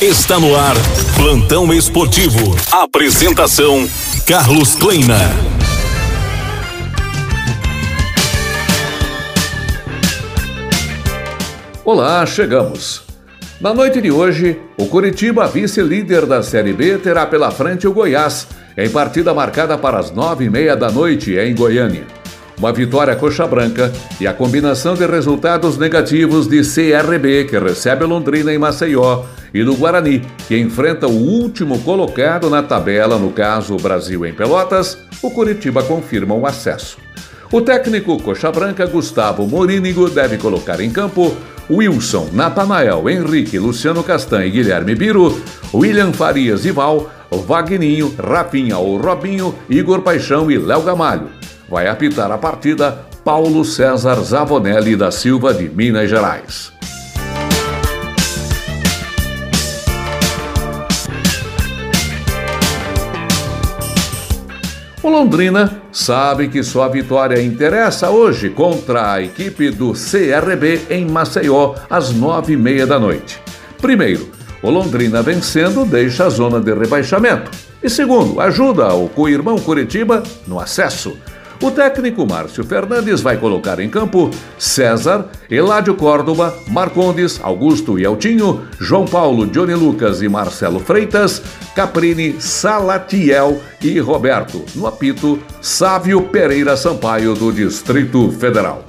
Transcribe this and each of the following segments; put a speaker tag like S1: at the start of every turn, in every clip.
S1: Está no ar, Plantão Esportivo. Apresentação: Carlos Kleina.
S2: Olá, chegamos. Na noite de hoje, o Curitiba, vice-líder da Série B, terá pela frente o Goiás, em partida marcada para as nove e meia da noite em Goiânia. Uma vitória coxa branca e a combinação de resultados negativos de CRB, que recebe Londrina em Maceió, e do Guarani, que enfrenta o último colocado na tabela, no caso o Brasil em Pelotas, o Curitiba confirma o acesso. O técnico coxa branca Gustavo Morínigo deve colocar em campo Wilson, Natanael, Henrique, Luciano Castan e Guilherme Biro, William Farias e Val, Vagninho, Rafinha ou Robinho, Igor Paixão e Léo Gamalho vai apitar a partida Paulo César Zavonelli da Silva de Minas Gerais. O Londrina sabe que sua vitória interessa hoje contra a equipe do CRB em Maceió às nove e meia da noite. Primeiro, o Londrina vencendo deixa a zona de rebaixamento. E segundo, ajuda o co-irmão Curitiba no acesso. O técnico Márcio Fernandes vai colocar em campo César, Eládio Córdoba, Marcondes, Augusto e Altinho, João Paulo, Johnny Lucas e Marcelo Freitas, Caprini, Salatiel e Roberto. No apito, Sávio Pereira Sampaio, do Distrito Federal.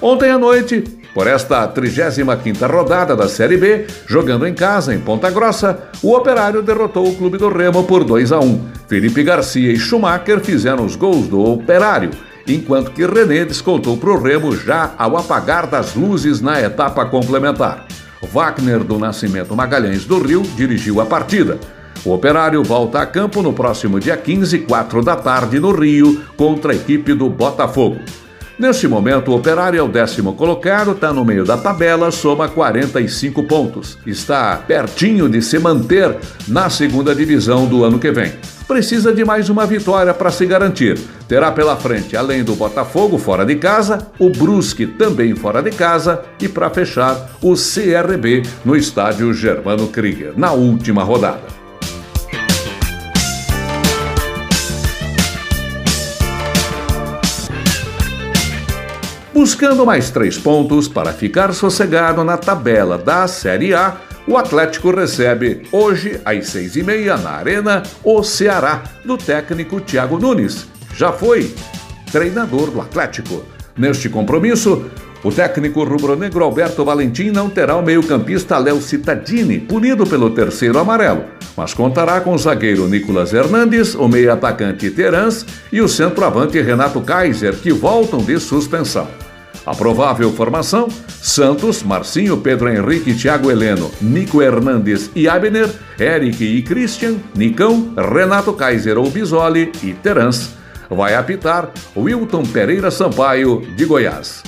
S2: Ontem à noite, por esta 35ª rodada da Série B, jogando em casa em Ponta Grossa, o Operário derrotou o Clube do Remo por 2 a 1. Felipe Garcia e Schumacher fizeram os gols do Operário, enquanto que René descontou para o Remo já ao apagar das luzes na etapa complementar. Wagner do Nascimento Magalhães do Rio dirigiu a partida. O Operário volta a campo no próximo dia 15, 4 da tarde, no Rio, contra a equipe do Botafogo. Neste momento, o Operário é o décimo colocado, está no meio da tabela, soma 45 pontos. Está pertinho de se manter na segunda divisão do ano que vem. Precisa de mais uma vitória para se garantir. Terá pela frente, além do Botafogo fora de casa, o Brusque também fora de casa e, para fechar, o CRB no estádio Germano Krieger, na última rodada. Buscando mais três pontos para ficar sossegado na tabela da Série A, o Atlético recebe hoje, às seis e meia, na Arena, o Ceará, do técnico Thiago Nunes. Já foi treinador do Atlético. Neste compromisso, o técnico rubro-negro Alberto Valentim não terá o meio-campista Léo Cittadini, punido pelo terceiro amarelo, mas contará com o zagueiro Nicolas Hernandes, o meio-atacante Terans e o centroavante Renato Kaiser, que voltam de suspensão. A provável formação: Santos, Marcinho, Pedro Henrique, Thiago Heleno, Nico Hernandes e Abner, Eric e Christian, Nicão, Renato Kaiser ou Bisoli e Terans. Vai apitar Wilton Pereira Sampaio, de Goiás.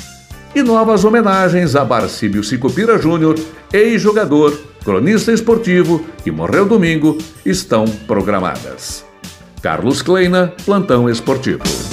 S2: E novas homenagens a Barcíbio Sicupira Júnior, ex-jogador, cronista esportivo, que morreu domingo, estão programadas. Carlos Kleina, Plantão Esportivo.